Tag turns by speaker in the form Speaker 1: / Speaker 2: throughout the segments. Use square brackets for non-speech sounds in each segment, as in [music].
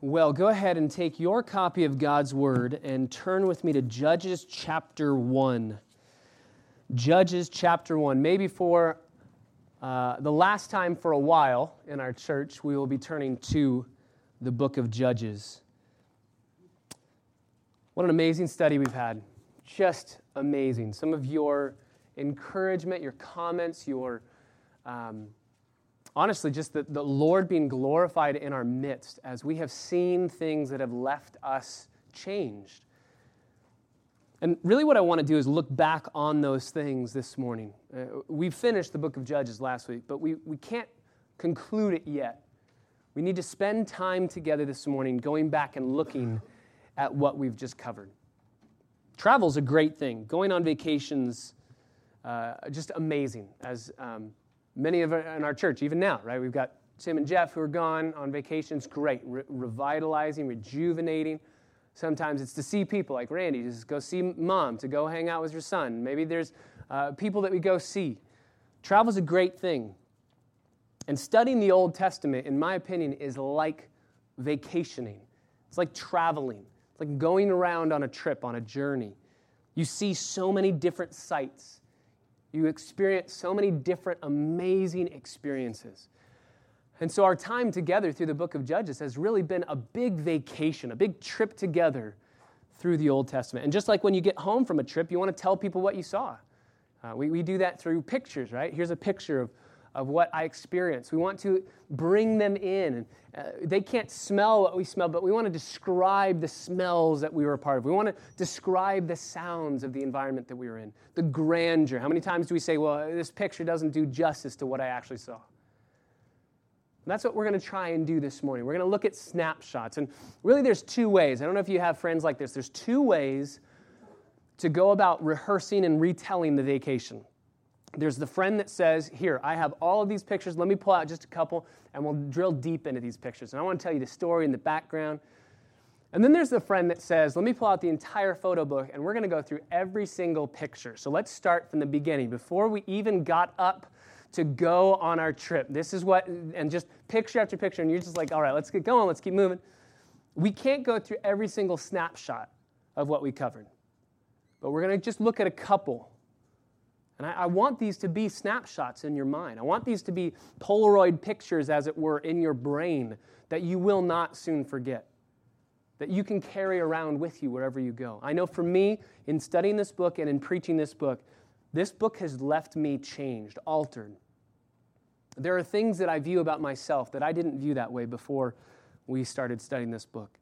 Speaker 1: Well, go ahead and take your copy of God's Word and turn with me to Judges chapter 1. Judges chapter 1. Maybe for uh, the last time for a while in our church, we will be turning to the book of Judges. What an amazing study we've had. Just amazing. Some of your encouragement, your comments, your um, honestly, just the, the Lord being glorified in our midst as we have seen things that have left us changed. And really, what I want to do is look back on those things this morning. Uh, we finished the book of Judges last week, but we, we can't conclude it yet. We need to spend time together this morning going back and looking at what we've just covered. Travel's a great thing. Going on vacations, uh, just amazing. As um, many of our, in our church, even now, right? We've got Tim and Jeff who are gone on vacations. Great, Re- revitalizing, rejuvenating. Sometimes it's to see people like Randy, just go see mom, to go hang out with your son. Maybe there's uh, people that we go see. Travel's a great thing. And studying the Old Testament, in my opinion, is like vacationing. It's like traveling. It's like going around on a trip, on a journey. You see so many different sights. You experience so many different amazing experiences. And so, our time together through the book of Judges has really been a big vacation, a big trip together through the Old Testament. And just like when you get home from a trip, you want to tell people what you saw. Uh, we, we do that through pictures, right? Here's a picture of, of what I experienced. We want to bring them in. Uh, they can't smell what we smell, but we want to describe the smells that we were a part of. We want to describe the sounds of the environment that we were in, the grandeur. How many times do we say, well, this picture doesn't do justice to what I actually saw? That's what we're going to try and do this morning. We're going to look at snapshots. And really, there's two ways. I don't know if you have friends like this. There's two ways to go about rehearsing and retelling the vacation. There's the friend that says, Here, I have all of these pictures. Let me pull out just a couple, and we'll drill deep into these pictures. And I want to tell you the story and the background. And then there's the friend that says, Let me pull out the entire photo book, and we're going to go through every single picture. So let's start from the beginning. Before we even got up to go on our trip. This is what, and just picture after picture, and you're just like, all right, let's get going, let's keep moving. We can't go through every single snapshot of what we covered, but we're going to just look at a couple. And I, I, want these to be snapshots in your mind. I want these to be Polaroid pictures, as it were, in your brain that you will not soon forget, that you can carry around with you wherever you go. I know for me, in studying this book and in preaching this book, this book has left me changed, altered. There are things that I view about myself that I didn't view that way before we started studying this book.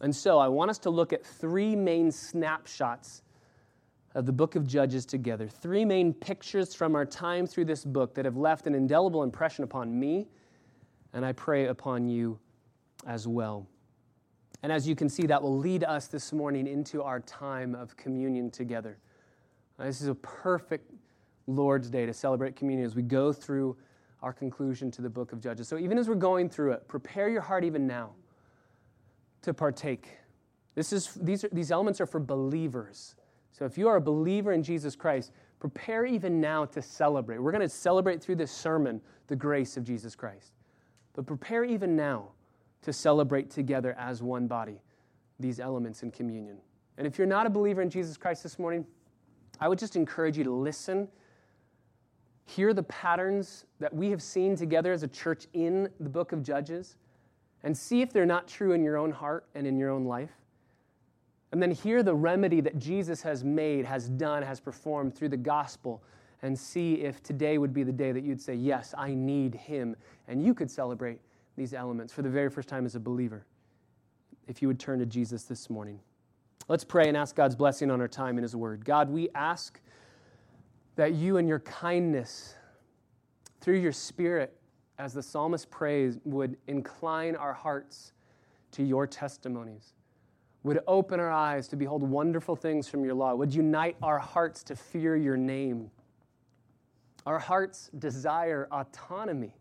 Speaker 1: And so I want us to look at three main snapshots of the book of Judges together. Three main pictures from our time through this book that have left an indelible impression upon me, and I pray upon you as well. And as you can see, that will lead us this morning into our time of communion together. Uh, this is a perfect Lord's Day to celebrate communion as we go through our conclusion to the book of Judges. So, even as we're going through it, prepare your heart even now to partake. This is, these, are, these elements are for believers. So, if you are a believer in Jesus Christ, prepare even now to celebrate. We're going to celebrate through this sermon the grace of Jesus Christ. But prepare even now to celebrate together as one body these elements in communion. And if you're not a believer in Jesus Christ this morning, I would just encourage you to listen, hear the patterns that we have seen together as a church in the book of Judges, and see if they're not true in your own heart and in your own life. And then hear the remedy that Jesus has made, has done, has performed through the gospel, and see if today would be the day that you'd say, Yes, I need him. And you could celebrate these elements for the very first time as a believer if you would turn to Jesus this morning. Let's pray and ask God's blessing on our time in His Word. God, we ask that you and your kindness, through your Spirit, as the psalmist prays, would incline our hearts to your testimonies, would open our eyes to behold wonderful things from your law, would unite our hearts to fear your name. Our hearts desire autonomy.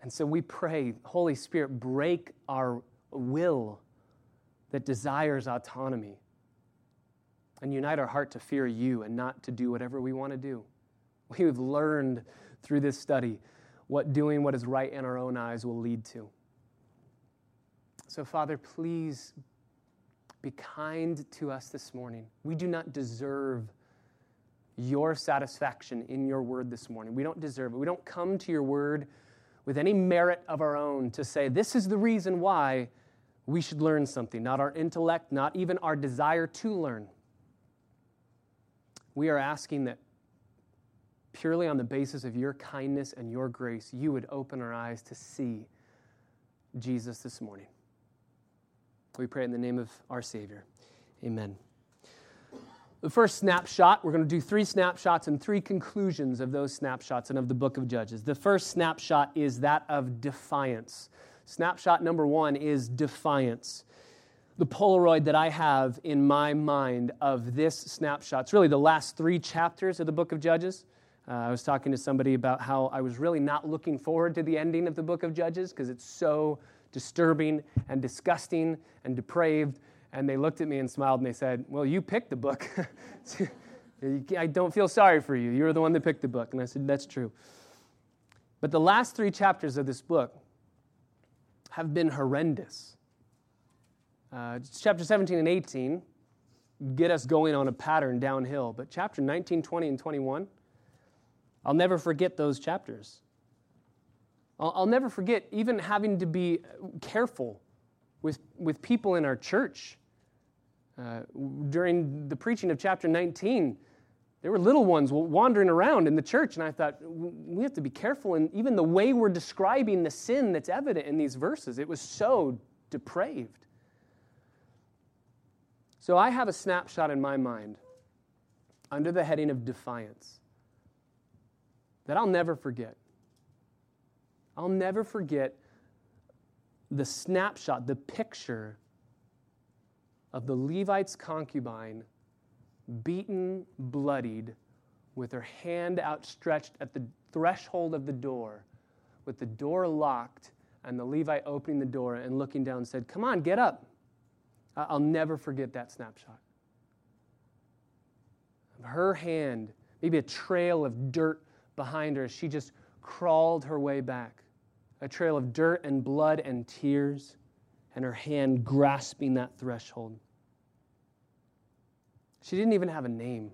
Speaker 1: And so we pray, Holy Spirit, break our will that desires autonomy and unite our heart to fear you and not to do whatever we want to do. We've learned through this study what doing what is right in our own eyes will lead to. So, Father, please be kind to us this morning. We do not deserve your satisfaction in your word this morning. We don't deserve it. We don't come to your word with any merit of our own to say, this is the reason why we should learn something, not our intellect, not even our desire to learn. We are asking that purely on the basis of your kindness and your grace, you would open our eyes to see Jesus this morning. We pray in the name of our Savior. Amen. The first snapshot, we're going to do three snapshots and three conclusions of those snapshots and of the book of Judges. The first snapshot is that of defiance. Snapshot number one is defiance. The Polaroid that I have in my mind of this snapshot, it's really the last three chapters of the book of Judges. Uh, I was talking to somebody about how I was really not looking forward to the ending of the book of Judges because it's so disturbing and disgusting and depraved. And they looked at me and smiled and they said, Well, you picked the book. [laughs] I don't feel sorry for you. You're the one that picked the book. And I said, That's true. But the last three chapters of this book have been horrendous. Uh, chapter 17 and 18 get us going on a pattern downhill. But chapter 19, 20, and 21, I'll never forget those chapters. I'll, never forget even having to be careful with, with people in our church. Uh, during the preaching of chapter 19, there were little ones wandering around in the church, and I thought, we have to be careful. And even the way we're describing the sin that's evident in these verses, it was so depraved. So I have a snapshot in my mind under the heading of defiance that I'll never forget. I'll never forget the snapshot, the picture of the Levite's concubine beaten, bloodied, with her hand outstretched at the threshold of the door, with the door locked, and the Levite opening the door and looking down and said, Come on, get up. I'll never forget that snapshot. Her hand, maybe a trail of dirt behind her she just crawled her way back. A trail of dirt and blood and tears, and her hand grasping that threshold. She didn't even have a name.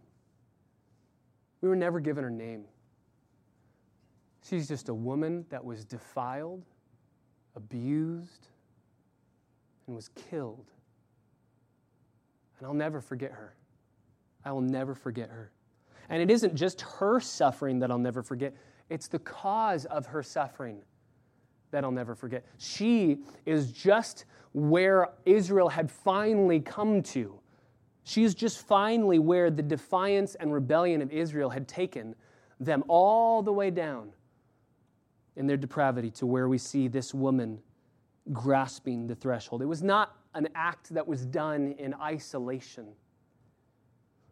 Speaker 1: We were never given her name. She's just a woman that was defiled, abused, and was killed. And I'll never forget her. I will never forget her. And it isn't just her suffering that I'll never forget, it's the cause of her suffering that I'll never forget. She is just where Israel had finally come to she is just finally where the defiance and rebellion of Israel had taken them all the way down in their depravity to where we see this woman grasping the threshold. It was not an act that was done in isolation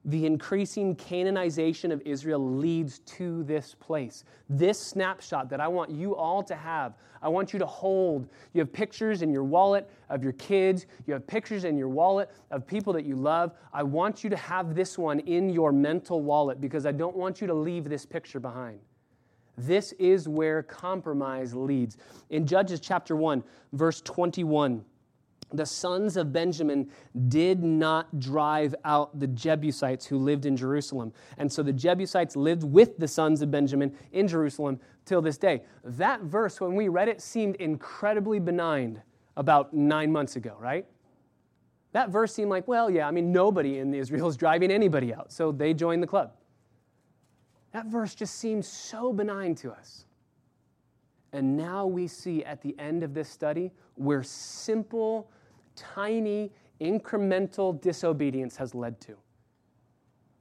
Speaker 1: the increasing Canaanization of Israel leads to this place. This snapshot that I want you all to have, I want you to hold. You have pictures in your wallet of your kids, you have pictures in your wallet of people that you love. I want you to have this one in your mental wallet because I don't want you to leave this picture behind. This is where compromise leads. In Judges chapter 1, verse 21, the sons of Benjamin did not drive out the Jebusites who lived in Jerusalem. And so the Jebusites lived with the sons of Benjamin in Jerusalem till this day. That verse, when we read it, seemed incredibly benign about nine months ago, right? That verse seemed like, well, yeah, I mean, nobody in Israel is driving anybody out, so they joined the club. That verse just seems so benign to us. And now we see at the end of this study where simple, tiny, incremental disobedience has led to.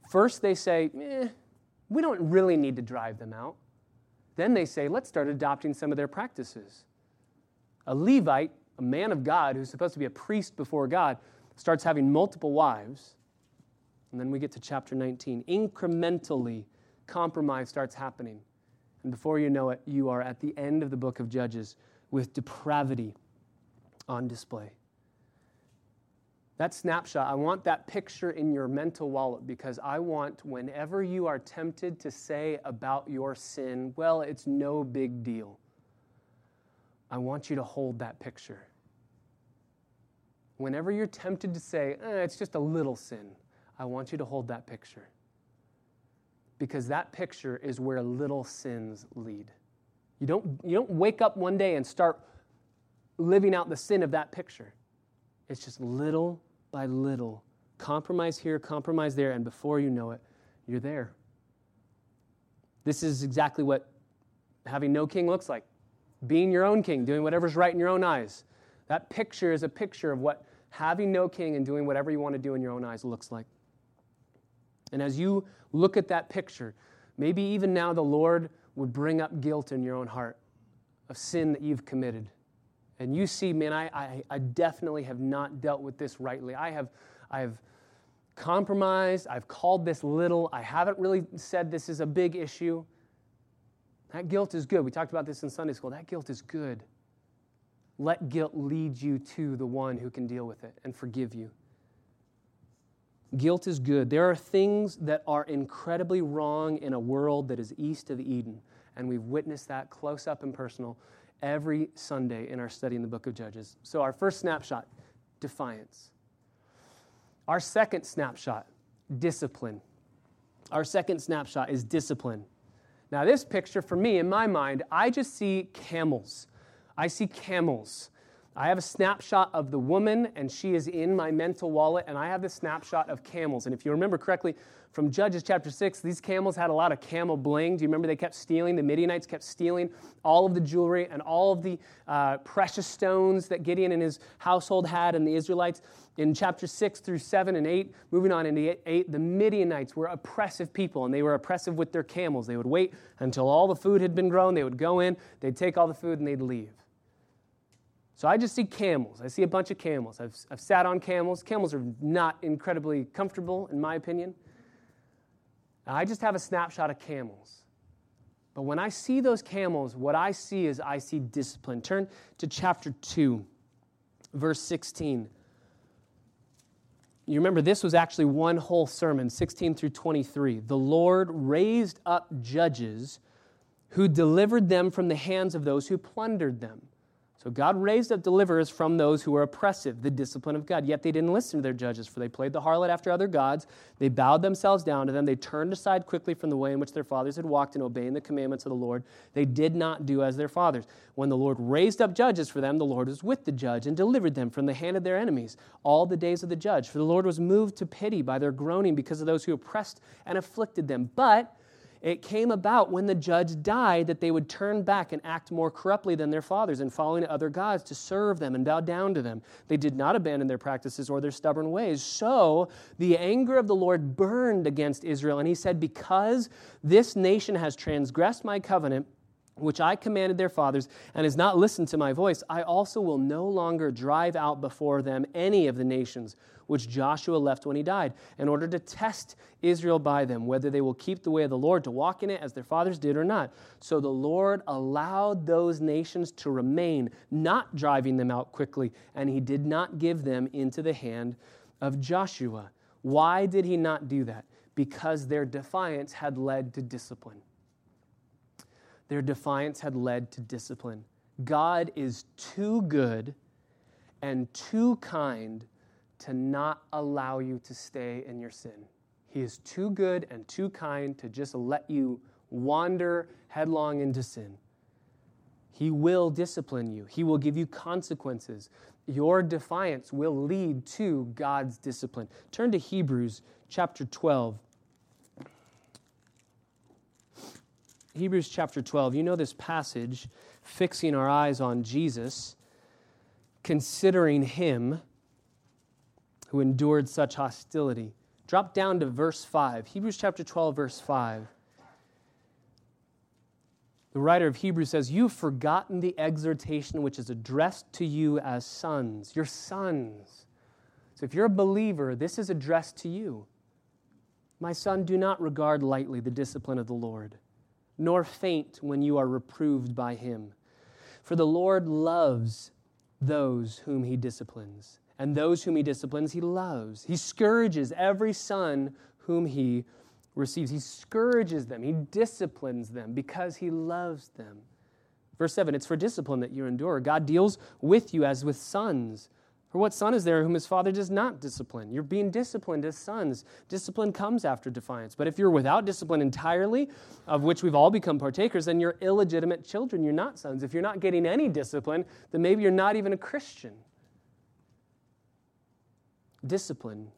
Speaker 1: First, they say, eh, we don't really need to drive them out. Then they say, let's start adopting some of their practices. A Levite, a man of God who's supposed to be a priest before God, starts having multiple wives. And then we get to chapter 19. Incrementally, compromise starts happening. And before you know it, you are at the end of the book of Judges with depravity on display. That snapshot, I want that picture in your mental wallet because I want whenever you are tempted to say about your sin, well, it's no big deal. I want you to hold that picture. whenever you're tempted to say, eh, it's just a little sin, I want you to hold that picture. Because that picture is where little sins lead. You don't, you don't wake up one day and start living out the sin of that picture. It's just little by little, compromise here, compromise there, and before you know it, you're there. This is exactly what having no king looks like being your own king, doing whatever's right in your own eyes. That picture is a picture of what having no king and doing whatever you want to do in your own eyes looks like. And as you look at that picture, maybe even now the Lord would bring up guilt in your own heart of sin that you've committed. And you see, man, I, I, I definitely have not dealt with this rightly. I have, I have compromised. I've called this little. I haven't really said this is a big issue. That guilt is good. We talked about this in Sunday school. That guilt is good. Let guilt lead you to the one who can deal with it and forgive you. Guilt is good. There are things that are incredibly wrong in a world that is east of Eden, and we've witnessed that close up and personal every Sunday in our study in the book of Judges. So, our first snapshot defiance. Our second snapshot discipline. Our second snapshot is discipline. Now, this picture for me, in my mind, I just see camels. I see camels. I have a snapshot of the woman, and she is in my mental wallet, and I have the snapshot of camels. And if you remember correctly from Judges chapter 6, these camels had a lot of camel bling. Do you remember they kept stealing? The Midianites kept stealing all of the jewelry and all of the uh, precious stones that Gideon and his household had, and the Israelites. In chapter 6 through 7 and 8, moving on into 8, the Midianites were oppressive people, and they were oppressive with their camels. They would wait until all the food had been grown, they would go in, they'd take all the food, and they'd leave. So I just see camels. I see a bunch of camels. I've, I've sat on camels. Camels are not incredibly comfortable, in my opinion. I just have a snapshot of camels. But when I see those camels, what I see is I see discipline. Turn to chapter 2, verse 16. You remember, this was actually one whole sermon, 16 through 23. The Lord raised up judges who delivered them from the hands of those who plundered them. So God raised up deliverers from those who were oppressive, the discipline of God. Yet they didn't listen to their judges, for they played the harlot after other gods. They bowed themselves down to them. They turned aside quickly from the way in which their fathers had walked in obeying the commandments of the Lord. They did not do as their fathers. When the Lord raised up judges for them, the Lord was with the judge and delivered them from the hand of their enemies all the days of the judge. For the Lord was moved to pity by their groaning because of those who oppressed and afflicted them. But it came about when the judge died that they would turn back and act more corruptly than their fathers and following other gods to serve them and bow down to them. They did not abandon their practices or their stubborn ways. So the anger of the Lord burned against Israel, and he said, Because this nation has transgressed my covenant, which I commanded their fathers, and has not listened to my voice, I also will no longer drive out before them any of the nations which Joshua left when he died, in order to test Israel by them, whether they will keep the way of the Lord to walk in it as their fathers did or not. So the Lord allowed those nations to remain, not driving them out quickly, and he did not give them into the hand of Joshua. Why did he not do that? Because their defiance had led to discipline. Their defiance had led to discipline. God is too good and too kind to not allow you to stay in your sin. He is too good and too kind to just let you wander headlong into sin. He will discipline you, He will give you consequences. Your defiance will lead to God's discipline. Turn to Hebrews chapter 12. Hebrews chapter 12. You know this passage, fixing our eyes on Jesus, considering Him who endured such hostility. Drop down to verse 5, Hebrews chapter 12, verse 5. The writer of Hebrews says, You've forgotten the exhortation which is addressed to you as sons. Your sons. So if you're a believer, this is addressed to you. My son, do not regard lightly the discipline of the Lord, nor faint when you are reproved by him. For the Lord loves those whom he disciplines and those whom he disciplines, he loves. He scourges every son whom he receives. He scourges them, he disciplines them because he loves them. Verse 7 it's for discipline that you endure. God deals with you as with sons. For what son is there whom his father does not discipline? You're being disciplined as sons. Discipline comes after defiance. But if you're without discipline entirely, of which we've all become partakers, then you're illegitimate children. You're not sons. If you're not getting any discipline, then maybe you're not even a Christian. Discipline.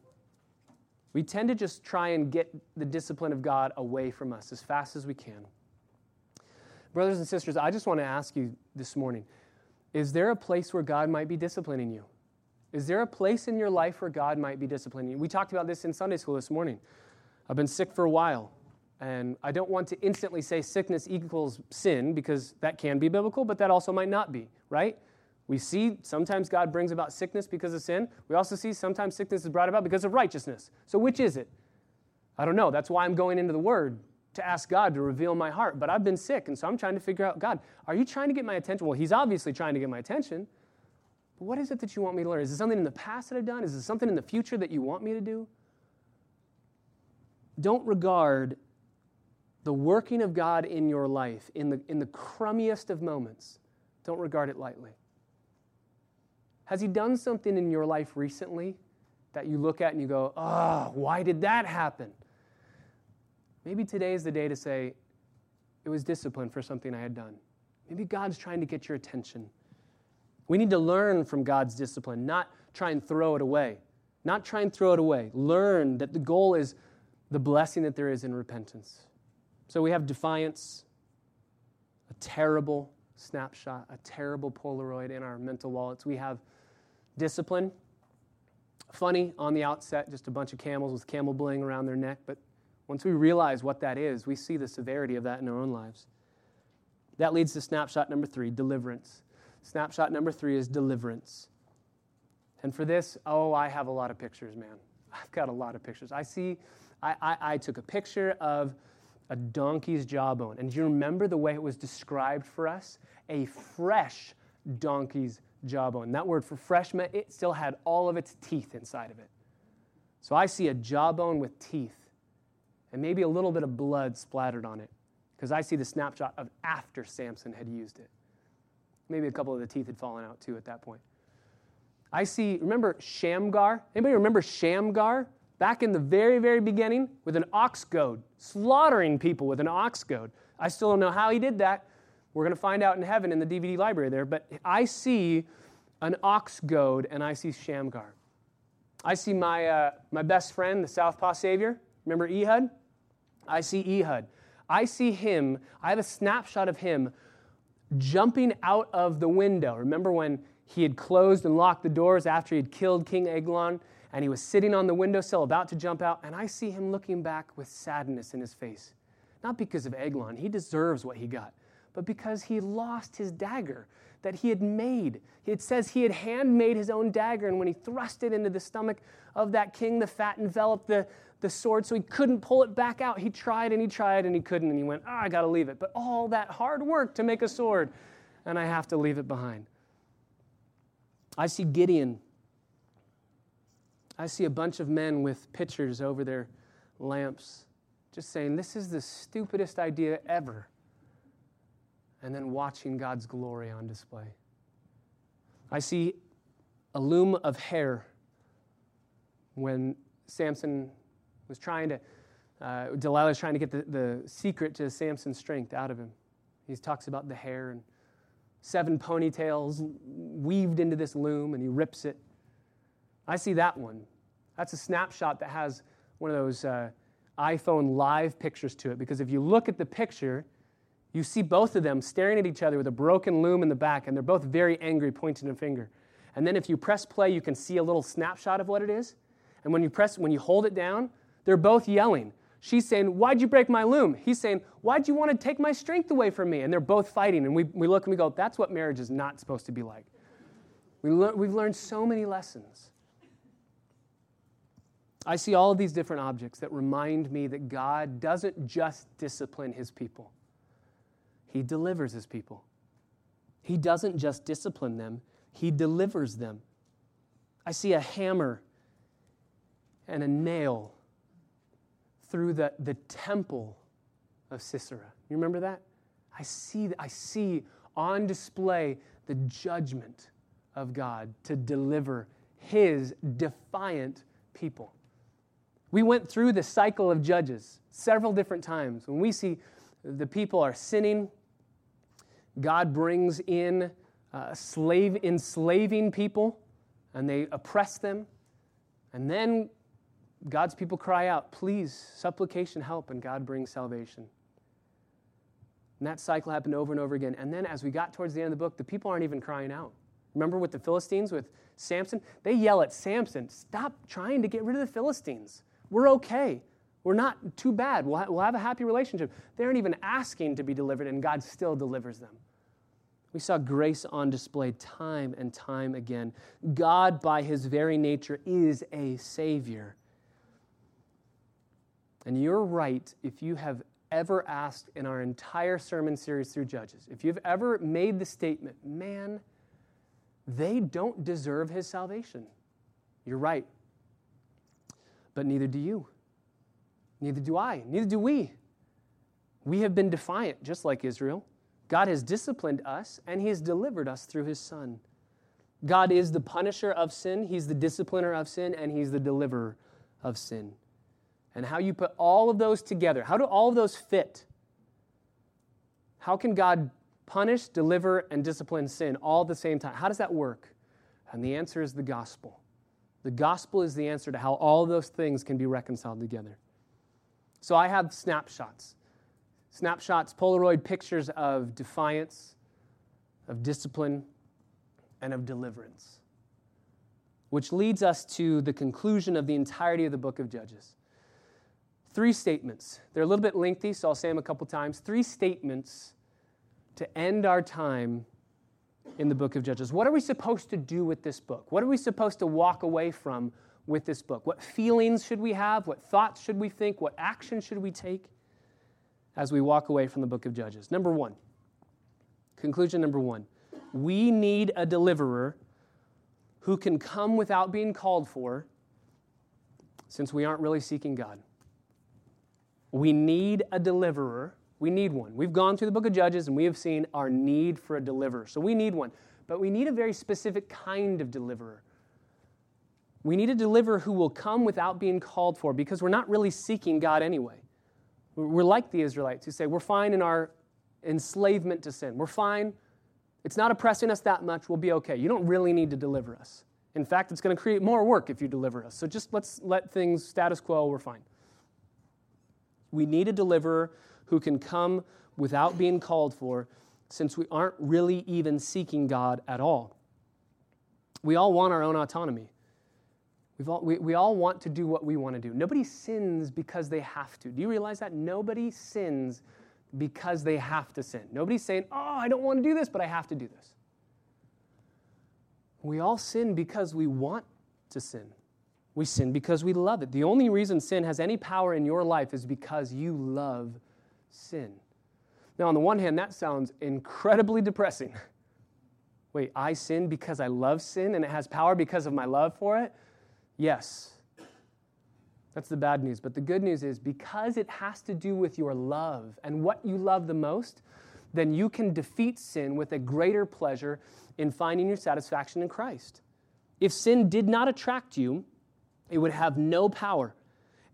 Speaker 1: We tend to just try and get the discipline of God away from us as fast as we can. Brothers and sisters, I just want to ask you this morning is there a place where God might be disciplining you? Is there a place in your life where God might be disciplining you? We talked about this in Sunday school this morning. I've been sick for a while, and I don't want to instantly say sickness equals sin because that can be biblical, but that also might not be, right? We see sometimes God brings about sickness because of sin. We also see sometimes sickness is brought about because of righteousness. So, which is it? I don't know. That's why I'm going into the Word to ask God to reveal my heart. But I've been sick, and so I'm trying to figure out God, are you trying to get my attention? Well, He's obviously trying to get my attention. But what is it that you want me to learn? Is it something in the past that I've done? Is it something in the future that you want me to do? Don't regard the working of God in your life in the, in the crummiest of moments. Don't regard it lightly. Has He done something in your life recently that you look at and you go, oh, why did that happen? Maybe today is the day to say, it was discipline for something I had done. Maybe God's trying to get your attention. We need to learn from God's discipline, not try and throw it away. Not try and throw it away. Learn that the goal is the blessing that there is in repentance. So we have defiance, a terrible snapshot, a terrible Polaroid in our mental wallets. We have discipline, funny on the outset, just a bunch of camels with camel bling around their neck, but once we realize what that is, we see the severity of that in our own lives. That leads to snapshot number three deliverance. Snapshot number three is deliverance. And for this, oh, I have a lot of pictures, man. I've got a lot of pictures. I see, I, I, I took a picture of a donkey's jawbone. And do you remember the way it was described for us? A fresh donkey's jawbone. That word for fresh meant it still had all of its teeth inside of it. So I see a jawbone with teeth and maybe a little bit of blood splattered on it because I see the snapshot of after Samson had used it. Maybe a couple of the teeth had fallen out too at that point. I see, remember Shamgar? Anybody remember Shamgar? Back in the very, very beginning with an ox goad, slaughtering people with an ox goad. I still don't know how he did that. We're going to find out in heaven in the DVD library there. But I see an ox goad and I see Shamgar. I see my, uh, my best friend, the Southpaw Savior. Remember Ehud? I see Ehud. I see him, I have a snapshot of him jumping out of the window. Remember when he had closed and locked the doors after he had killed King Eglon and he was sitting on the windowsill about to jump out? And I see him looking back with sadness in his face. Not because of Eglon, he deserves what he got, but because he lost his dagger that he had made. It says he had handmade his own dagger, and when he thrust it into the stomach of that king, the fat enveloped the, the sword so he couldn't pull it back out. He tried and he tried and he couldn't, and he went, oh, I got to leave it. But all that hard work to make a sword, and I have to leave it behind. I see Gideon. I see a bunch of men with pitchers over their lamps, just saying, This is the stupidest idea ever. And then watching God's glory on display. I see a loom of hair when Samson was trying to, uh, Delilah was trying to get the, the secret to Samson's strength out of him. He talks about the hair and seven ponytails weaved into this loom, and he rips it. I see that one. That's a snapshot that has one of those uh, iPhone live pictures to it, because if you look at the picture, you see both of them staring at each other with a broken loom in the back, and they're both very angry, pointing a finger. And then if you press play, you can see a little snapshot of what it is. And when you press, when you hold it down, they're both yelling. She's saying, Why'd you break my loom? He's saying, Why'd you want to take my strength away from me? And they're both fighting. And we, we look and we go, That's what marriage is not supposed to be like. We le- we've learned so many lessons. I see all of these different objects that remind me that God doesn't just discipline his people, he delivers his people. He doesn't just discipline them, he delivers them. I see a hammer and a nail through the, the temple of Sisera. You remember that? I see, I see on display the judgment of God to deliver his defiant people. We went through the cycle of judges several different times. When we see the people are sinning, God brings in uh, slave enslaving people and they oppress them. And then God's people cry out, please, supplication, help, and God brings salvation. And that cycle happened over and over again. And then as we got towards the end of the book, the people aren't even crying out. Remember with the Philistines, with Samson? They yell at Samson, stop trying to get rid of the Philistines. We're okay. We're not too bad. We'll, ha- we'll have a happy relationship. They aren't even asking to be delivered, and God still delivers them. We saw grace on display time and time again. God, by his very nature, is a Savior. And you're right if you have ever asked in our entire sermon series through Judges, if you've ever made the statement, man, they don't deserve his salvation. You're right. But neither do you. Neither do I. Neither do we. We have been defiant, just like Israel. God has disciplined us, and He has delivered us through His Son. God is the punisher of sin, He's the discipliner of sin, and He's the deliverer of sin. And how you put all of those together, how do all of those fit? How can God punish, deliver, and discipline sin all at the same time? How does that work? And the answer is the gospel. The gospel is the answer to how all those things can be reconciled together. So I have snapshots. Snapshots, Polaroid pictures of defiance, of discipline, and of deliverance. Which leads us to the conclusion of the entirety of the book of Judges. Three statements. They're a little bit lengthy, so I'll say them a couple times. Three statements to end our time in the book of Judges. What are we supposed to do with this book? What are we supposed to walk away from with this book? What feelings should we have? What thoughts should we think? What action should we take as we walk away from the book of Judges? Number one, conclusion number one we need a deliverer who can come without being called for since we aren't really seeking God. We need a deliverer we need one. We've gone through the book of Judges and we have seen our need for a deliverer. So we need one. But we need a very specific kind of deliverer. We need a deliverer who will come without being called for because we're not really seeking God anyway. We're like the Israelites who say, We're fine in our enslavement to sin. We're fine. It's not oppressing us that much. We'll be okay. You don't really need to deliver us. In fact, it's going to create more work if you deliver us. So just let's let things status quo. We're fine. We need a deliverer who can come without being called for, since we aren't really even seeking God at all. We all want our own autonomy. All, we, we all want to do what we want to do. Nobody sins because they have to. Do you realize that? Nobody sins because they have to sin. Nobody's saying, oh, I don't want to do this, but I have to do this. We all sin because we want to sin. We sin because we love it. The only reason sin has any power in your life is because you love sin. Now, on the one hand, that sounds incredibly depressing. [laughs] Wait, I sin because I love sin and it has power because of my love for it? Yes. That's the bad news. But the good news is because it has to do with your love and what you love the most, then you can defeat sin with a greater pleasure in finding your satisfaction in Christ. If sin did not attract you, it would have no power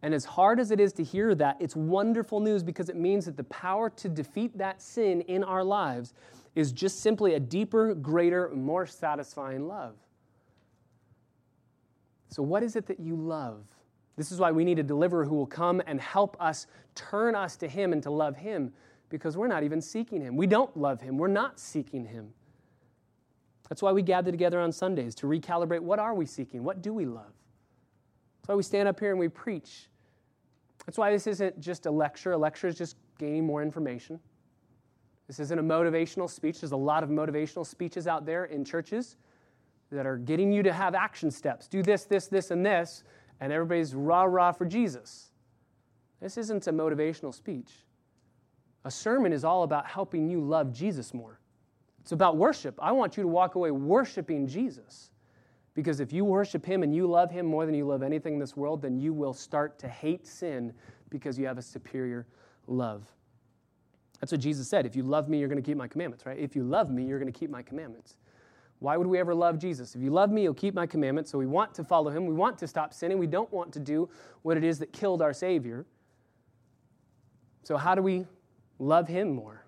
Speaker 1: and as hard as it is to hear that, it's wonderful news because it means that the power to defeat that sin in our lives is just simply a deeper, greater, more satisfying love. So, what is it that you love? This is why we need a deliverer who will come and help us turn us to Him and to love Him because we're not even seeking Him. We don't love Him, we're not seeking Him. That's why we gather together on Sundays to recalibrate what are we seeking? What do we love? That's why we stand up here and we preach. That's why this isn't just a lecture. A lecture is just gaining more information. This isn't a motivational speech. There's a lot of motivational speeches out there in churches that are getting you to have action steps. Do this, this, this, and this, and everybody's rah rah for Jesus. This isn't a motivational speech. A sermon is all about helping you love Jesus more. It's about worship. I want you to walk away worshiping Jesus. Because if you worship Him and you love Him more than you love anything in this world, then you will start to hate sin because you have a superior love. That's what Jesus said. If you love me, you're going to keep my commandments, right? If you love me, you're going to keep my commandments. Why would we ever love Jesus? If you love me, you'll keep my commandments. So we want to follow him. We want to stop sinning. We don't want to do what it is that killed our Savior. So, how do we love him more?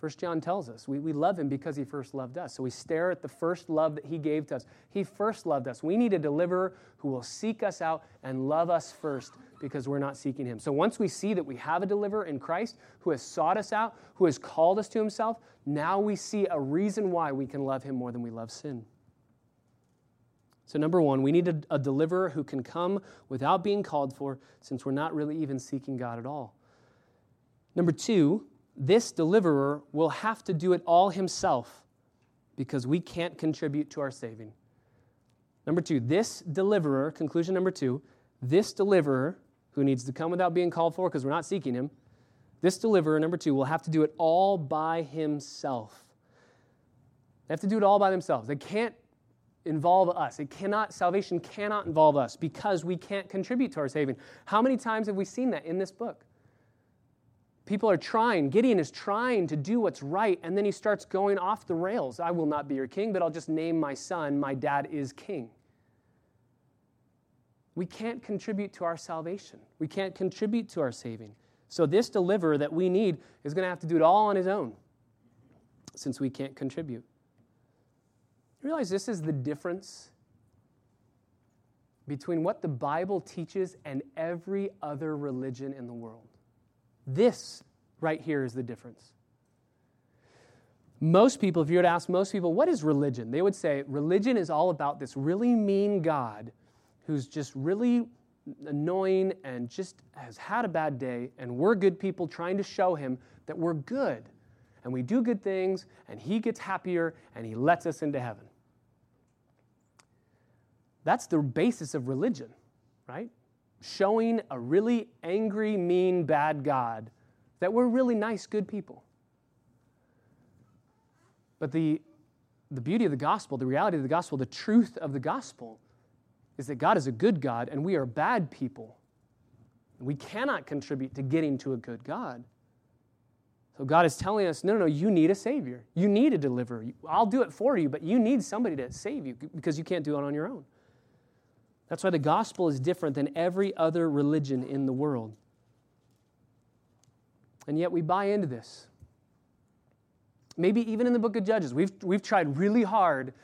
Speaker 1: First John tells us we, we love him because he first loved us. So we stare at the first love that he gave to us. He first loved us. We need a deliverer who will seek us out and love us first because we're not seeking him. So once we see that we have a deliverer in Christ who has sought us out, who has called us to himself, now we see a reason why we can love him more than we love sin. So, number one, we need a, a deliverer who can come without being called for since we're not really even seeking God at all. Number two, this deliverer will have to do it all himself because we can't contribute to our saving. Number two, this deliverer, conclusion number two, this deliverer who needs to come without being called for because we're not seeking him, this deliverer, number two, will have to do it all by himself. They have to do it all by themselves. They can't involve us. It cannot, salvation cannot involve us because we can't contribute to our saving. How many times have we seen that in this book? People are trying, Gideon is trying to do what's right, and then he starts going off the rails. I will not be your king, but I'll just name my son, my dad is king. We can't contribute to our salvation. We can't contribute to our saving. So, this deliverer that we need is going to have to do it all on his own since we can't contribute. You realize this is the difference between what the Bible teaches and every other religion in the world. This right here is the difference. Most people, if you were to ask most people, what is religion? They would say religion is all about this really mean God who's just really annoying and just has had a bad day, and we're good people trying to show him that we're good. And we do good things, and he gets happier, and he lets us into heaven. That's the basis of religion, right? Showing a really angry, mean, bad God that we're really nice, good people. But the, the beauty of the gospel, the reality of the gospel, the truth of the gospel is that God is a good God and we are bad people. We cannot contribute to getting to a good God. So God is telling us, no, no, no, you need a Savior. You need a deliverer. I'll do it for you, but you need somebody to save you because you can't do it on your own. That's why the gospel is different than every other religion in the world. And yet we buy into this. Maybe even in the book of Judges, we've, we've tried really hard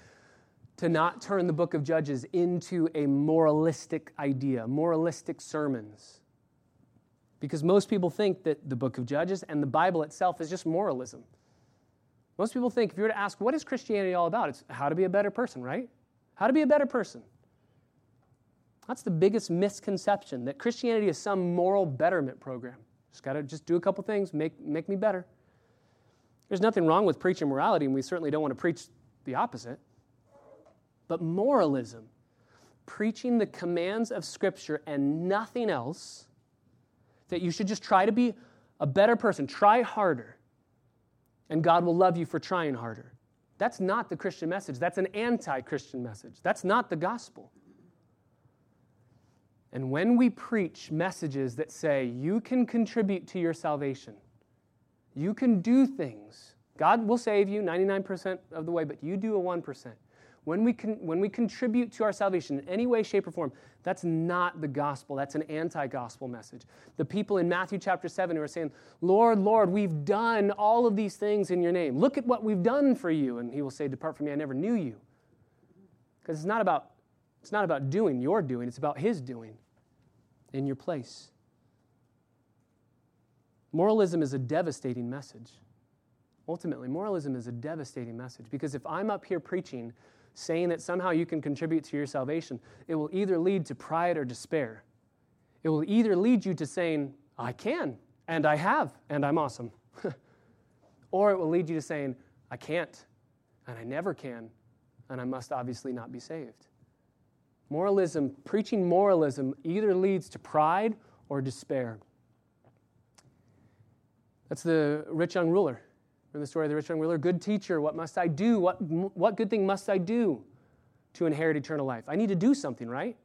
Speaker 1: to not turn the book of Judges into a moralistic idea, moralistic sermons. Because most people think that the book of Judges and the Bible itself is just moralism. Most people think if you were to ask, what is Christianity all about? It's how to be a better person, right? How to be a better person. That's the biggest misconception that Christianity is some moral betterment program. Just got to just do a couple things, make, make me better. There's nothing wrong with preaching morality, and we certainly don't want to preach the opposite. But moralism, preaching the commands of Scripture and nothing else, that you should just try to be a better person, try harder, and God will love you for trying harder. That's not the Christian message. That's an anti Christian message. That's not the gospel. And when we preach messages that say you can contribute to your salvation, you can do things, God will save you 99% of the way, but you do a 1% when we, con- when we contribute to our salvation in any way, shape, or form, that's not the gospel. That's an anti gospel message. The people in Matthew chapter 7 who are saying, Lord, Lord, we've done all of these things in your name. Look at what we've done for you. And he will say, Depart from me, I never knew you. Because it's not about it's not about doing your doing, it's about his doing in your place. Moralism is a devastating message. Ultimately, moralism is a devastating message because if I'm up here preaching saying that somehow you can contribute to your salvation, it will either lead to pride or despair. It will either lead you to saying, I can, and I have, and I'm awesome. [laughs] or it will lead you to saying, I can't, and I never can, and I must obviously not be saved. Moralism, preaching moralism, either leads to pride or despair. That's the rich young ruler. From the story of the rich young ruler, good teacher, what must I do? What, what good thing must I do to inherit eternal life? I need to do something, right?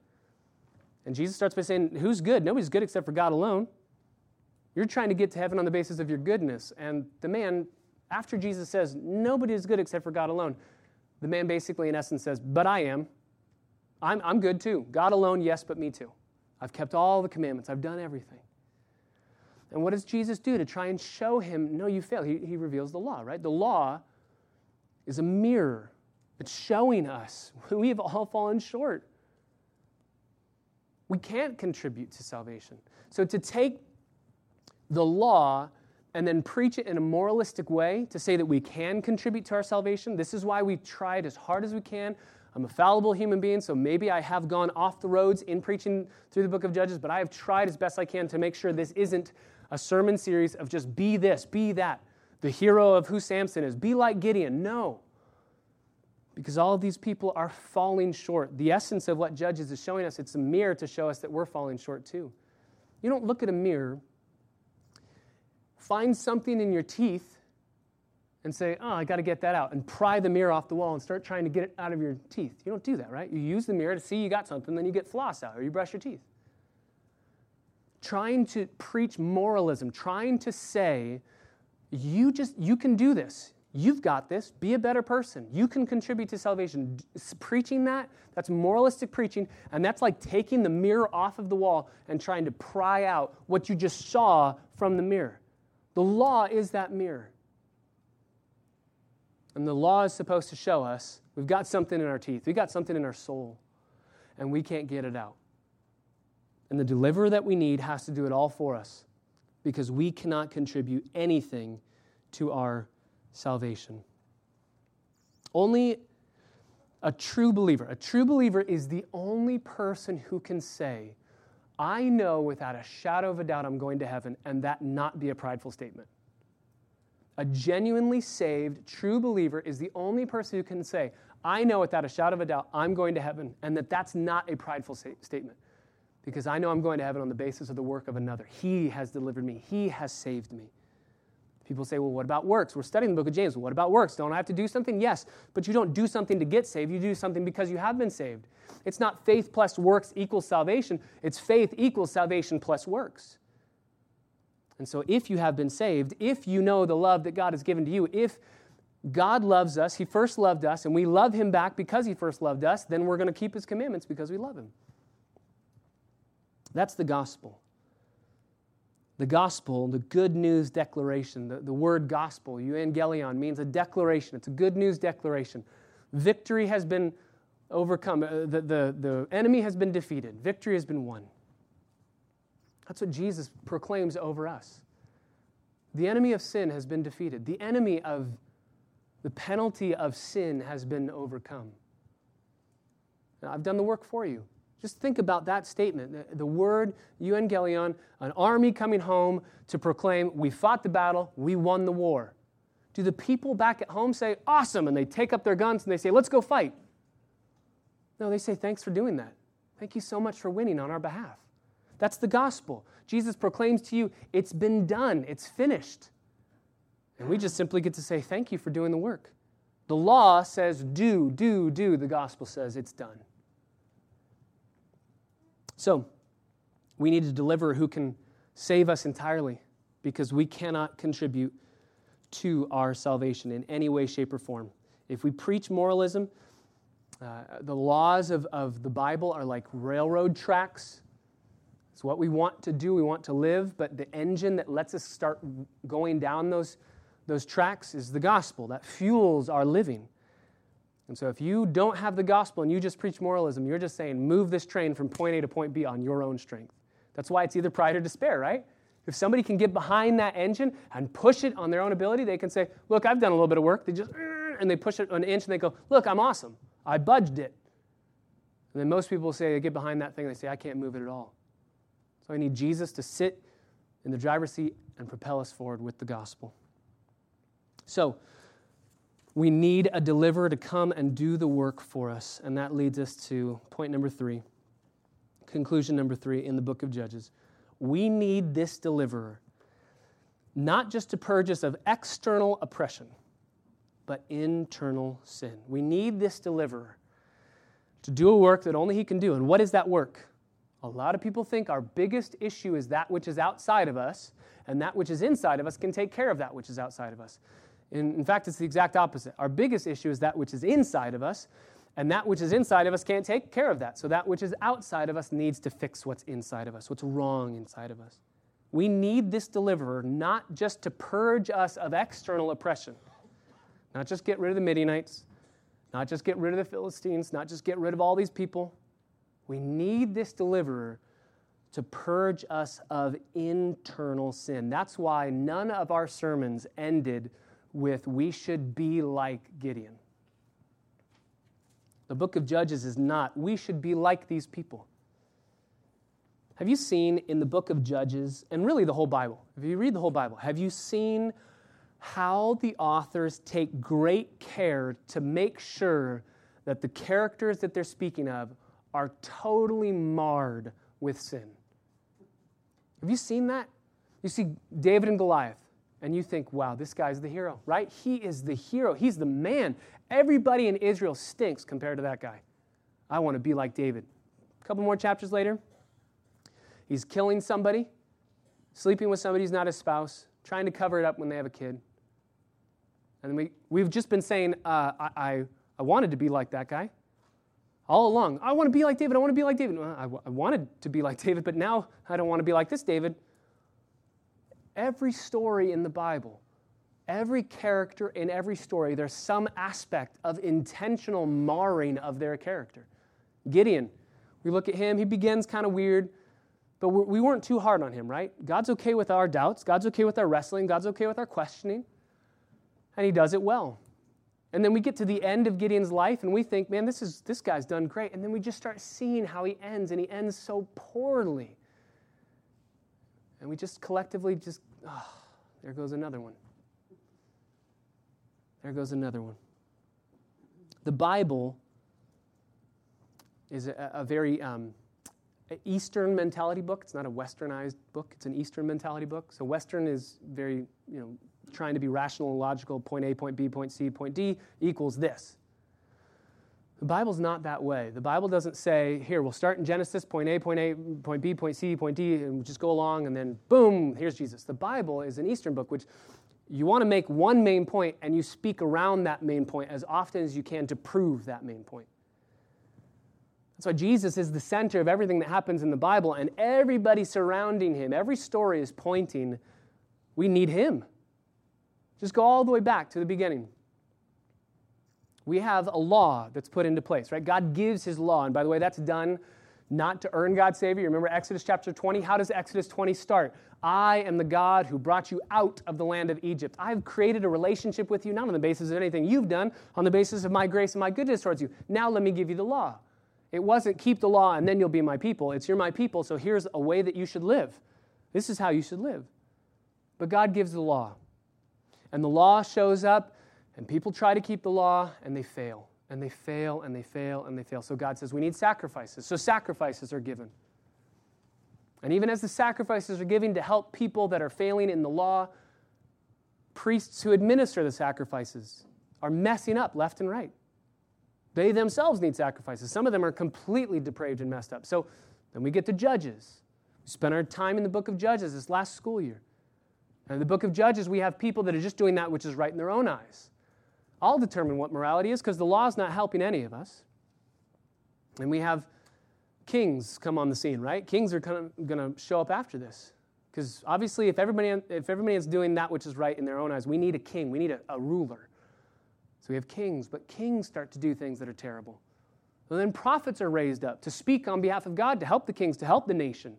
Speaker 1: And Jesus starts by saying, Who's good? Nobody's good except for God alone. You're trying to get to heaven on the basis of your goodness. And the man, after Jesus says, Nobody is good except for God alone, the man basically, in essence, says, But I am. I'm, I'm good too. God alone, yes, but me too. I've kept all the commandments, I've done everything. And what does Jesus do to try and show him, no, you fail? He, he reveals the law, right? The law is a mirror, it's showing us [laughs] we have all fallen short. We can't contribute to salvation. So to take the law and then preach it in a moralistic way to say that we can contribute to our salvation, this is why we tried as hard as we can. I'm a fallible human being, so maybe I have gone off the roads in preaching through the book of Judges, but I have tried as best I can to make sure this isn't a sermon series of just be this, be that. The hero of who Samson is, be like Gideon. No. Because all of these people are falling short. The essence of what Judges is showing us, it's a mirror to show us that we're falling short too. You don't look at a mirror, find something in your teeth, and say, oh, I got to get that out, and pry the mirror off the wall and start trying to get it out of your teeth. You don't do that, right? You use the mirror to see you got something, then you get floss out or you brush your teeth trying to preach moralism, trying to say, you just, you can do this. You've got this. Be a better person. You can contribute to salvation. Preaching that, that's moralistic preaching, and that's like taking the mirror off of the wall and trying to pry out what you just saw from the mirror. The law is that mirror. And the law is supposed to show us we've got something in our teeth, we've got something in our soul, and we can't get it out. And the deliverer that we need has to do it all for us because we cannot contribute anything to our salvation. Only a true believer, a true believer is the only person who can say, I know without a shadow of a doubt I'm going to heaven, and that not be a prideful statement. A genuinely saved, true believer is the only person who can say, I know without a shadow of a doubt I'm going to heaven, and that that's not a prideful statement because I know I'm going to heaven on the basis of the work of another. He has delivered me, He has saved me. People say, well, what about works? We're studying the book of James. What about works? Don't I have to do something? Yes, but you don't do something to get saved. You do something because you have been saved. It's not faith plus works equals salvation, it's faith equals salvation plus works. And so, if you have been saved, if you know the love that God has given to you, if God loves us, He first loved us, and we love Him back because He first loved us, then we're going to keep His commandments because we love Him. That's the gospel. The gospel, the good news declaration, the, the word gospel, euangelion, means a declaration. It's a good news declaration. Victory has been overcome, uh, the, the, the enemy has been defeated, victory has been won. That's what Jesus proclaims over us. The enemy of sin has been defeated, the enemy of the penalty of sin has been overcome. Now, I've done the work for you. Just think about that statement. The, word euangelion, an army coming home to proclaim, we fought the battle, we won the war. Do the people back at home say, awesome, and they take up their guns and they say, let's go fight? No, they say, thanks for doing that. Thank you so much for winning on our behalf. That's the gospel. Jesus proclaims to you, it's been done, it's finished. And we just simply get to say, thank you for doing the work. The law says, do, do, do. The gospel says, it's done. So, we need a deliverer who can save us entirely because we cannot contribute to our salvation in any way, shape, or form. If we preach moralism, uh, the laws of, of the Bible are like railroad tracks. It's what we want to do, we want to live, but the engine that lets us start going down those, those tracks is the gospel that fuels our living. And so if you don't have the gospel and you just preach moralism, you're just saying, move this train from point A to point B on your own strength. That's why it's either pride or despair, right? If somebody can get behind that engine and push it on their own ability, they can say, Look, I've done a little bit of work. They just, and they push it an inch and they go, Look, I'm awesome. I budged it. And then most people say, they get behind that thing, they say, I can't move it at all. I need Jesus to sit in the driver's seat and propel us forward with the gospel. So, we need a deliverer to come and do the work for us. And that leads us to point number three, conclusion number three in the book of Judges. We need this deliverer, not just to purge us of external oppression, but internal sin. We need this deliverer to do a work that only he can do. And what is that work? A lot of people think our biggest issue is that which is outside of us, and that which is inside of us can take care of that which is outside of us. In, in fact, it's the exact opposite. Our biggest issue is that which is inside of us, and that which is inside of us can't take care of that. So that which is outside of us needs to fix what's inside of us, what's wrong inside of us. We need this deliverer not just to purge us of external oppression, not just get rid of the Midianites, not just get rid of the Philistines, not just get rid of all these people. We need this deliverer to purge us of internal sin. That's why none of our sermons ended with, We should be like Gideon. The book of Judges is not, We should be like these people. Have you seen in the book of Judges, and really the whole Bible, if you read the whole Bible, have you seen how the authors take great care to make sure that the characters that they're speaking of are totally marred with sin? Have you seen that? You see David and Goliath, and you think, wow, this guy's the hero, right? He is the hero. He's the man. Everybody in Israel stinks compared to that guy. I want to be like David. A couple more chapters later, he's killing somebody, sleeping with somebody who's not his spouse, trying to cover it up when they have a kid. And we, we've just been saying, uh, I, I, I wanted to be like that guy all along. I want to be like David. I want to be like David. I, w- I wanted to be like [laughs] David, but now I don't want to be like this David. Every story in the Bible, every character in every story, there's some aspect of intentional marring of their character. Gideon, we look at him, he begins kind of weird, but we weren't too hard on him, right? God's okay with our doubts, God's okay with our wrestling, God's okay with our questioning, and he does it well. And then we get to the end of Gideon's life and we think, man, this, is, this guy's done great. And then we just start seeing how he ends, and he ends so poorly. And we just collectively just, oh, there goes another one. There goes another one. The Bible is a, a very um, Eastern mentality book. It's not a Westernized book. It's an Eastern mentality book. So Western is very, you know, trying to be rational and logical, point A, point B, point C, point D equals this. The Bible's not that way. The Bible doesn't say, here, we'll start in Genesis, point A, point A, point B, point C, point D, and we just go along, and then boom, here's Jesus. The Bible is an Eastern book, which you want to make one main point, and you speak around that main point as often as you can to prove that main point. That's why Jesus is the center of everything that happens in the Bible, and everybody surrounding him, every story is pointing, we need him. Just go all the way back to the beginning. We have a law that's put into place, right? God gives his law. And by the way, that's done not to earn God's favor. Remember Exodus chapter 20? How does Exodus 20 start? I am the God who brought you out of the land of Egypt. I've created a relationship with you, not on the basis of anything you've done, on the basis of my grace and my goodness towards you. Now let me give you the law. It wasn't keep the law and then you'll be my people. It's you're my people, so here's a way that you should live. This is how you should live. But God gives the law. And the law shows up, and people try to keep the law, and they fail. And they fail, and they fail, and they fail. So God says, We need sacrifices. So sacrifices are given. And even as the sacrifices are given to help people that are failing in the law, priests who administer the sacrifices are messing up left and right. They themselves need sacrifices. Some of them are completely depraved and messed up. So then we get to Judges. We spent our time in the book of Judges this last school year. In the book of Judges, we have people that are just doing that which is right in their own eyes. I'll determine what morality is because the law is not helping any of us. And we have kings come on the scene, right? Kings are going to show up after this. Because obviously, if everybody, if everybody is doing that which is right in their own eyes, we need a king, we need a, a ruler. So we have kings, but kings start to do things that are terrible. And then prophets are raised up to speak on behalf of God, to help the kings, to help the nation.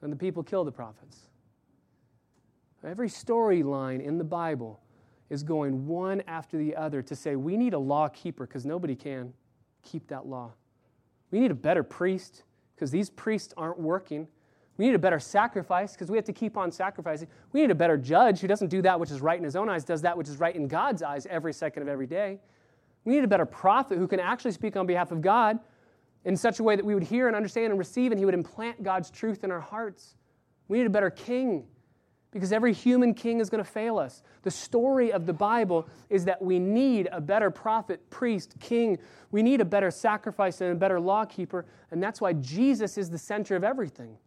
Speaker 1: And the people kill the prophets. Every storyline in the Bible is going one after the other to say we need a law keeper because nobody can keep that law. We need a better priest because these priests aren't working. We need a better sacrifice because we have to keep on sacrificing. We need a better judge who doesn't do that which is right in his own eyes, does that which is right in God's eyes every second of every day. We need a better prophet who can actually speak on behalf of God in such a way that we would hear and understand and receive, and he would implant God's truth in our hearts. We need a better king because every human king is going to fail us. The story of the Bible is that we need a better prophet, priest, king. We need a better sacrifice and a better law keeper, and that's why Jesus is the center of everything.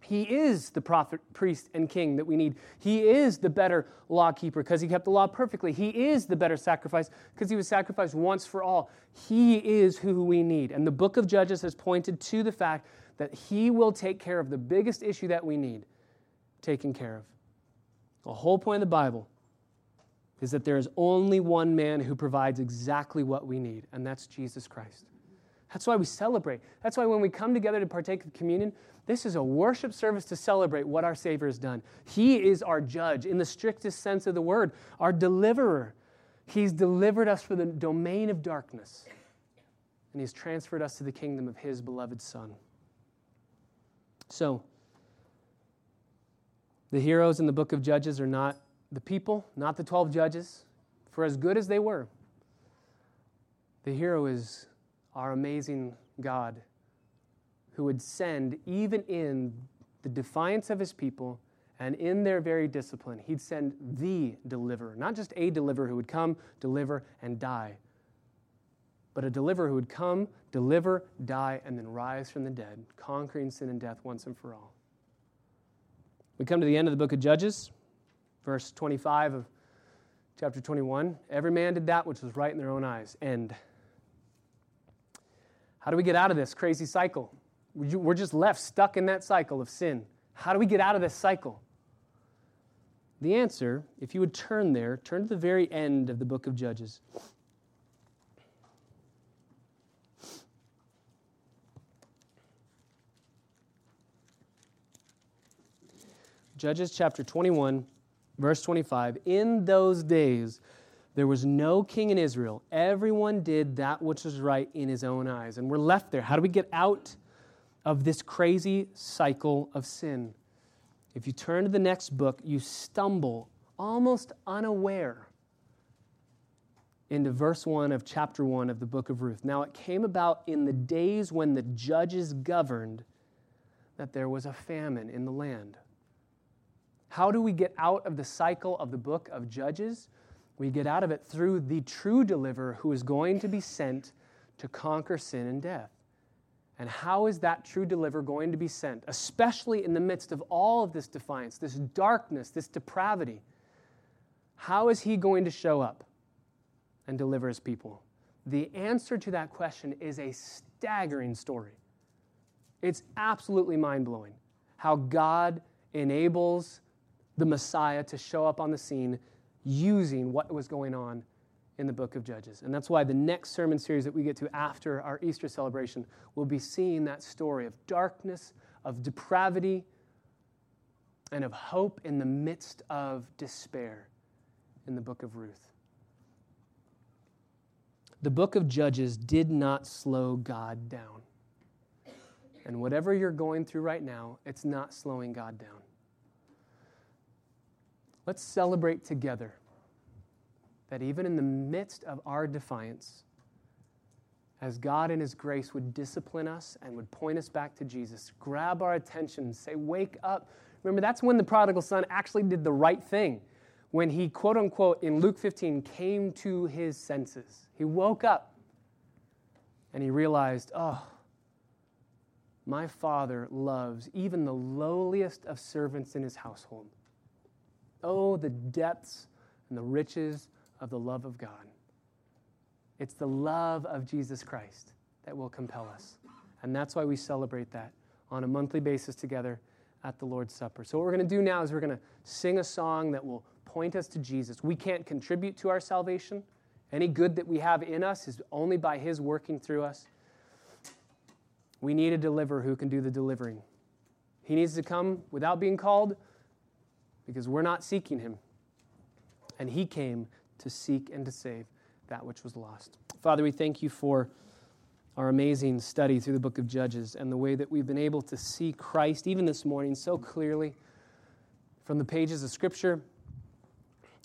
Speaker 1: He is the prophet, priest, and king that we need. He is the better law keeper because he kept the law perfectly. He is the better sacrifice because he was sacrificed once for all. He is who we need. And the book of Judges has pointed to the fact that he will take care of the biggest issue that we need taken care of. The whole point of the Bible is that there is only one man who provides exactly what we need, and that's Jesus Christ. That's why we celebrate. That's why when we come together to partake of communion, this is a worship service to celebrate what our Savior has done. He is our judge in the strictest sense of the word, our deliverer. He's delivered us from the domain of darkness, and He's transferred us to the kingdom of His beloved Son. So, the heroes in the book of Judges are not the people, not the 12 judges, for as good as they were. The hero is our amazing God who would send, even in the defiance of his people and in their very discipline, he'd send the deliverer, not just a deliverer who would come, deliver, and die, but a deliverer who would come, deliver, die, and then rise from the dead, conquering sin and death once and for all. We come to the end of the book of Judges, verse 25 of chapter 21. Every man did that which was right in their own eyes. End. How do we get out of this crazy cycle? We're just left stuck in that cycle of sin. How do we get out of this cycle? The answer, if you would turn there, turn to the very end of the book of Judges. Judges chapter 21, verse 25. In those days, there was no king in Israel. Everyone did that which was right in his own eyes. And we're left there. How do we get out of this crazy cycle of sin? If you turn to the next book, you stumble almost unaware into verse 1 of chapter 1 of the book of Ruth. Now, it came about in the days when the judges governed that there was a famine in the land. How do we get out of the cycle of the book of Judges? We get out of it through the true deliverer who is going to be sent to conquer sin and death. And how is that true deliverer going to be sent, especially in the midst of all of this defiance, this darkness, this depravity? How is he going to show up and deliver his people? The answer to that question is a staggering story. It's absolutely mind blowing how God enables the Messiah to show up on the scene using what was going on in the book of Judges. And that's why the next sermon series that we get to after our Easter celebration will be seeing that story of darkness, of depravity, and of hope in the midst of despair in the book of Ruth. The book of Judges did not slow God down. And whatever you're going through right now, it's not slowing God down. Let's celebrate together that even in the midst of our defiance, as God in His grace would discipline us and would point us back to Jesus, grab our attention, say, Wake up. Remember, that's when the prodigal son actually did the right thing. When he, quote unquote, in Luke 15, came to his senses. He woke up and he realized, Oh, my father loves even the lowliest of servants in his household. Oh, the depths and the riches of the love of God. It's the love of Jesus Christ that will compel us. And that's why we celebrate that on a monthly basis together at the Lord's Supper. So, what we're going to do now is we're going to sing a song that will point us to Jesus. We can't contribute to our salvation. Any good that we have in us is only by His working through us. We need a deliverer who can do the delivering. He needs to come without being called, because we're not seeking him. And he came to seek and to save that which was lost. Father, we thank you for our amazing study through the book of Judges and the way that we've been able to see Christ, even this morning, so clearly from the pages of Scripture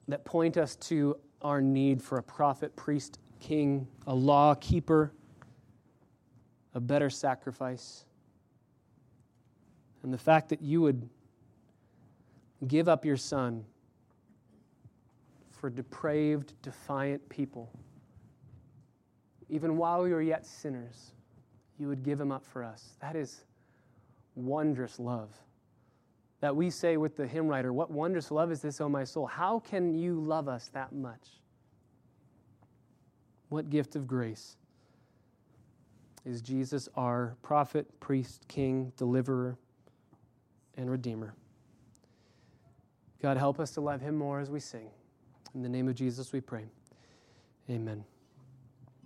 Speaker 1: that point us to our need for a prophet, priest, king, a law keeper, a better sacrifice. And the fact that you would give up your son for depraved, defiant people. Even while we were yet sinners, you would give him up for us. That is wondrous love. that we say with the hymn writer, What wondrous love is this, O my soul? How can you love us that much? What gift of grace is Jesus our prophet, priest, king, deliverer, and redeemer? God, help us to love him more as we sing. In the name of Jesus, we pray. Amen.